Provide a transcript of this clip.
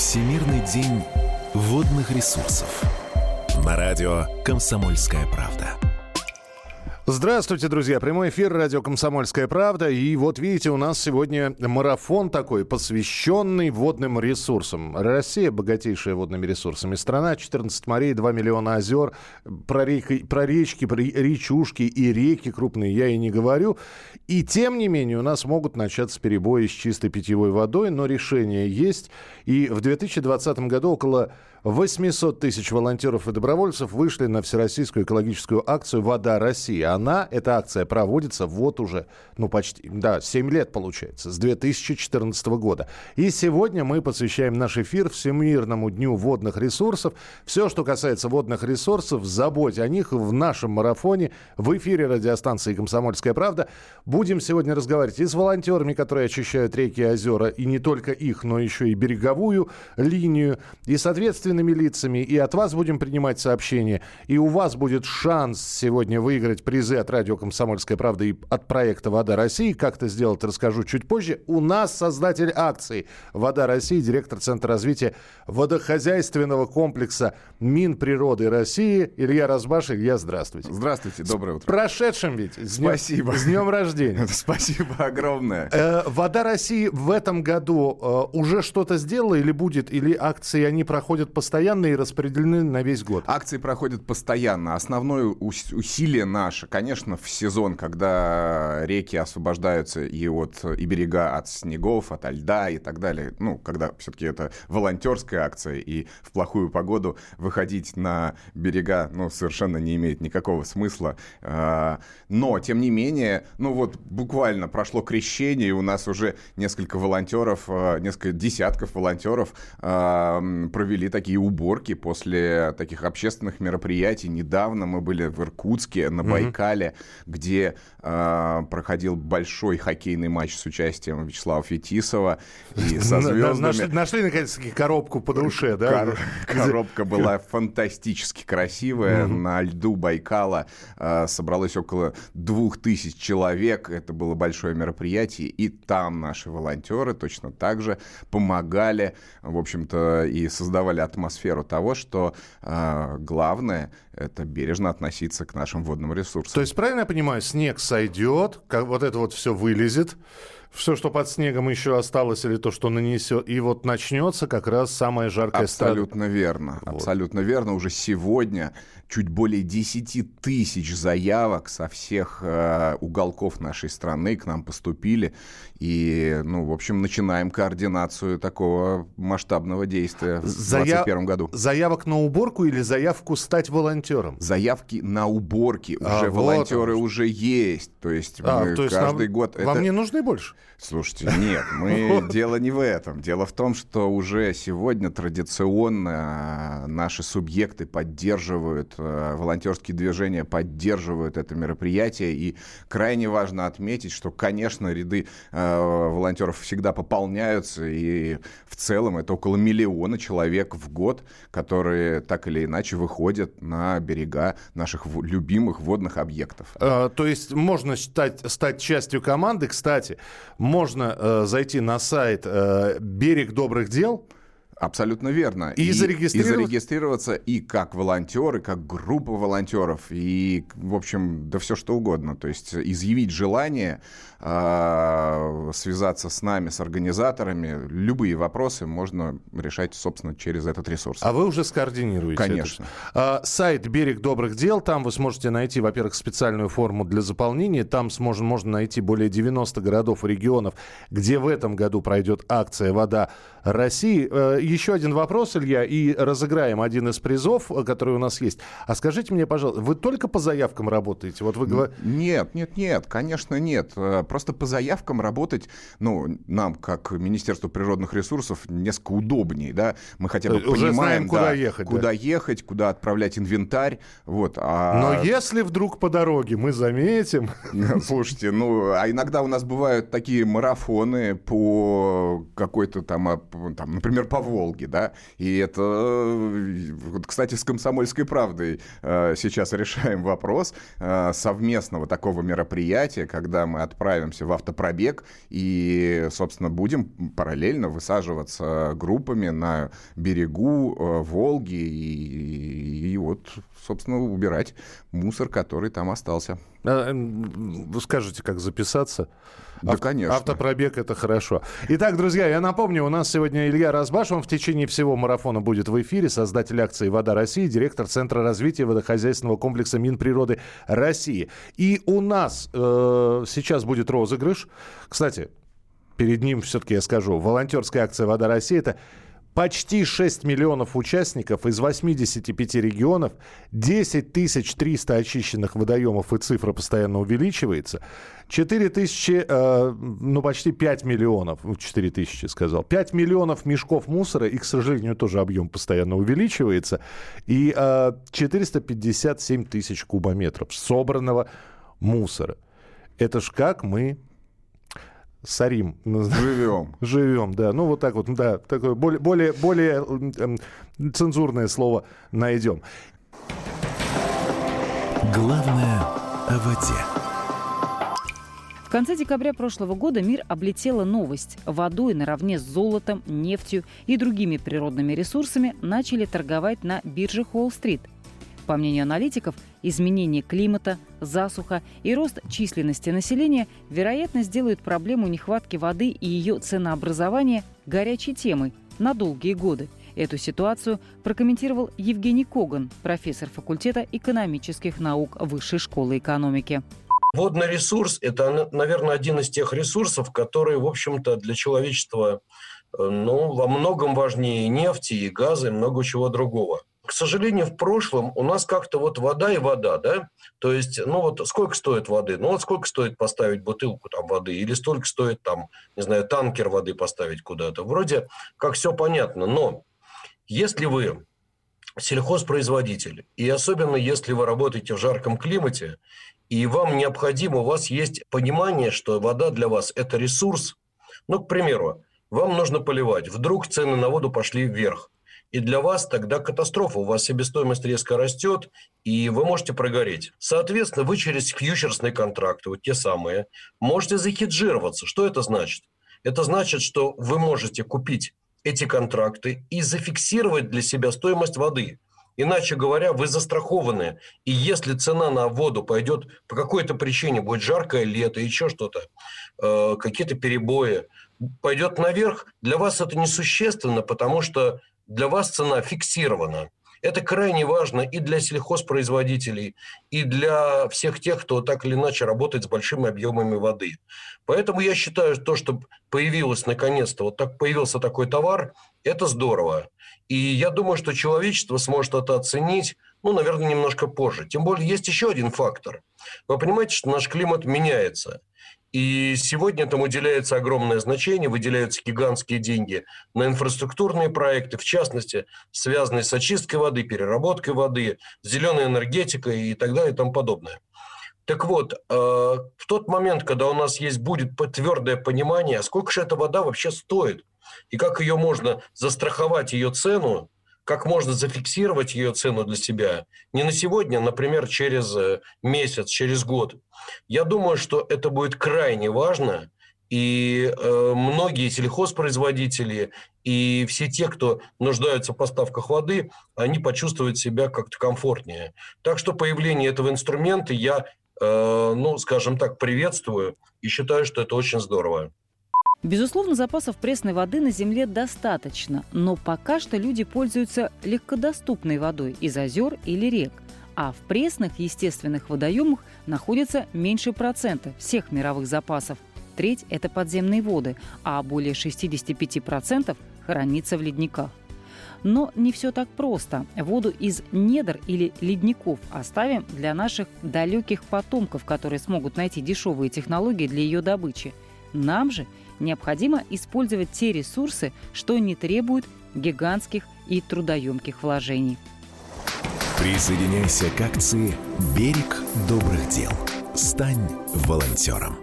Всемирный день водных ресурсов. На радио «Комсомольская правда». Здравствуйте, друзья. Прямой эфир радио «Комсомольская правда». И вот видите, у нас сегодня марафон такой, посвященный водным ресурсам. Россия богатейшая водными ресурсами страна. 14 морей, 2 миллиона озер. Про, реки, про речки, про речушки и реки крупные я и не говорю. И тем не менее у нас могут начаться перебои с чистой питьевой водой, но решение есть. И в 2020 году около 800 тысяч волонтеров и добровольцев вышли на всероссийскую экологическую акцию «Вода России». Она, эта акция, проводится вот уже, ну, почти, да, 7 лет, получается, с 2014 года. И сегодня мы посвящаем наш эфир Всемирному дню водных ресурсов. Все, что касается водных ресурсов, заботе о них в нашем марафоне в эфире радиостанции «Комсомольская правда». Будем сегодня разговаривать и с волонтерами, которые очищают реки и озера, и не только их, но еще и береговую линию, и, соответственно, ответственными лицами, и от вас будем принимать сообщения, и у вас будет шанс сегодня выиграть призы от радио «Комсомольская правда» и от проекта «Вода России». Как это сделать, расскажу чуть позже. У нас создатель акции «Вода России», директор Центра развития водохозяйственного комплекса Минприроды России Илья Разбаш. Илья, здравствуйте. Здравствуйте, доброе утро. Прошедшим ведь. С днем, Спасибо. С днем рождения. Спасибо огромное. Э, «Вода России» в этом году э, уже что-то сделала или будет, или акции, они проходят по постоянно и распределены на весь год? Акции проходят постоянно. Основное усилие наше, конечно, в сезон, когда реки освобождаются и, от, и берега от снегов, от льда и так далее. Ну, когда все-таки это волонтерская акция, и в плохую погоду выходить на берега ну, совершенно не имеет никакого смысла. А, но, тем не менее, ну вот буквально прошло крещение, и у нас уже несколько волонтеров, а, несколько десятков волонтеров а, провели такие такие уборки после таких общественных мероприятий. Недавно мы были в Иркутске, на Байкале, mm-hmm. где э, проходил большой хоккейный матч с участием Вячеслава Фетисова и со звездами. Нашли, нашли наконец-таки коробку по душе, да? Коробка была фантастически красивая. На льду Байкала э, собралось около двух тысяч человек. Это было большое мероприятие. И там наши волонтеры точно так же помогали, в общем-то, и создавали атмосферу атмосферу того, что э, главное это бережно относиться к нашим водным ресурсам. То есть, правильно я понимаю, снег сойдет, как вот это вот все вылезет, все, что под снегом еще осталось, или то, что нанесет, и вот начнется как раз самая жаркая Абсолютно страна. верно, вот. абсолютно верно. Уже сегодня чуть более 10 тысяч заявок со всех э, уголков нашей страны к нам поступили, и, ну, в общем, начинаем координацию такого масштабного действия в 2021 году. Заявок на уборку или заявку стать волонтером? Заявки на уборки. А, уже вот волонтеры он. уже есть. То есть а, мы то есть каждый нам, год... Вам это... не нужны больше? Слушайте, нет, мы дело не в этом. Дело в том, что уже сегодня традиционно наши субъекты поддерживают, э, волонтерские движения поддерживают это мероприятие. И крайне важно отметить, что, конечно, ряды э, волонтеров всегда пополняются. И в целом это около миллиона человек в год, которые так или иначе выходят на берега наших любимых водных объектов. А, то есть можно стать, стать частью команды. Кстати, можно э, зайти на сайт э, «Берег добрых дел», Абсолютно верно. И, и, зарегистрироваться? и зарегистрироваться и как волонтер, и как группа волонтеров, и, в общем, да все что угодно. То есть изъявить желание э, связаться с нами, с организаторами. Любые вопросы можно решать, собственно, через этот ресурс. А вы уже скоординируете Конечно. Это. А, сайт «Берег добрых дел», там вы сможете найти, во-первых, специальную форму для заполнения. Там можно, можно найти более 90 городов и регионов, где в этом году пройдет акция «Вода России». Э, еще один вопрос, Илья, и разыграем один из призов, э, который у нас есть. А скажите мне, пожалуйста, вы только по заявкам работаете? Вот вы Нет, нет, нет, конечно, нет. Э, просто по заявкам работать, ну, нам, как Министерству природных ресурсов, несколько удобнее, да. Мы хотя бы Уже понимаем, знаем, куда да, ехать. Куда да? ехать, куда отправлять инвентарь, вот. А... Но если вдруг по дороге мы заметим... Слушайте, ну, а иногда у нас бывают такие марафоны по какой-то там, там например, по Волге Волги, да, и это, э, вот, кстати, с «Комсомольской правдой» э, сейчас решаем вопрос э, совместного такого мероприятия, когда мы отправимся в автопробег и, собственно, будем параллельно высаживаться группами на берегу Волги и, и вот, собственно, убирать мусор, который там остался. Вы скажете, как записаться? Да, Ав- конечно. Автопробег – это хорошо. Итак, друзья, я напомню, у нас сегодня Илья Разбаш, он в течение всего марафона будет в эфире, создатель акции «Вода России», директор Центра развития водохозяйственного комплекса Минприроды России. И у нас э, сейчас будет розыгрыш. Кстати, перед ним все-таки я скажу, волонтерская акция «Вода России» – это почти 6 миллионов участников из 85 регионов, 10 300 очищенных водоемов, и цифра постоянно увеличивается. 4 тысячи, э, ну почти 5 миллионов, 4 ну, тысячи сказал, 5 миллионов мешков мусора, и, к сожалению, тоже объем постоянно увеличивается, и э, 457 тысяч кубометров собранного мусора. Это ж как мы Сарим. Живем. Живем, да. Ну, вот так вот, да. Такое более, более, более э, цензурное слово найдем. Главное о воде. В конце декабря прошлого года мир облетела новость. Водой наравне с золотом, нефтью и другими природными ресурсами начали торговать на бирже Уолл-стрит – по мнению аналитиков, изменение климата, засуха и рост численности населения, вероятно, сделают проблему нехватки воды и ее ценообразования горячей темой на долгие годы. Эту ситуацию прокомментировал Евгений Коган, профессор факультета экономических наук Высшей школы экономики. Водный ресурс – это, наверное, один из тех ресурсов, которые, в общем-то, для человечества э, ну, во многом важнее нефти и газа и много чего другого к сожалению, в прошлом у нас как-то вот вода и вода, да, то есть, ну вот сколько стоит воды? Ну вот сколько стоит поставить бутылку там воды? Или столько стоит там, не знаю, танкер воды поставить куда-то? Вроде как все понятно, но если вы сельхозпроизводитель, и особенно если вы работаете в жарком климате, и вам необходимо, у вас есть понимание, что вода для вас – это ресурс, ну, к примеру, вам нужно поливать, вдруг цены на воду пошли вверх – и для вас тогда катастрофа. У вас себестоимость резко растет, и вы можете прогореть. Соответственно, вы через фьючерсные контракты, вот те самые, можете захеджироваться. Что это значит? Это значит, что вы можете купить эти контракты и зафиксировать для себя стоимость воды. Иначе говоря, вы застрахованы. И если цена на воду пойдет по какой-то причине, будет жаркое лето, еще что-то, э, какие-то перебои, пойдет наверх, для вас это несущественно, потому что для вас цена фиксирована. Это крайне важно и для сельхозпроизводителей, и для всех тех, кто так или иначе работает с большими объемами воды. Поэтому я считаю, то, что появилось наконец-то, вот так появился такой товар, это здорово. И я думаю, что человечество сможет это оценить, ну, наверное, немножко позже. Тем более есть еще один фактор. Вы понимаете, что наш климат меняется. И сегодня этому уделяется огромное значение, выделяются гигантские деньги на инфраструктурные проекты, в частности, связанные с очисткой воды, переработкой воды, зеленой энергетикой и так далее и тому подобное. Так вот, э, в тот момент, когда у нас есть будет твердое понимание, а сколько же эта вода вообще стоит, и как ее можно застраховать, ее цену, как можно зафиксировать ее цену для себя не на сегодня, а, например, через э, месяц, через год. Я думаю, что это будет крайне важно, и э, многие сельхозпроизводители и все те, кто нуждаются в поставках воды, они почувствуют себя как-то комфортнее. Так что появление этого инструмента я, э, ну, скажем так, приветствую и считаю, что это очень здорово. Безусловно, запасов пресной воды на Земле достаточно, но пока что люди пользуются легкодоступной водой из озер или рек, а в пресных естественных водоемах находится меньше процента всех мировых запасов. Треть – это подземные воды, а более 65% хранится в ледниках. Но не все так просто. Воду из недр или ледников оставим для наших далеких потомков, которые смогут найти дешевые технологии для ее добычи. Нам же необходимо использовать те ресурсы, что не требуют гигантских и трудоемких вложений. Присоединяйся к акции «Берег добрых дел». Стань волонтером.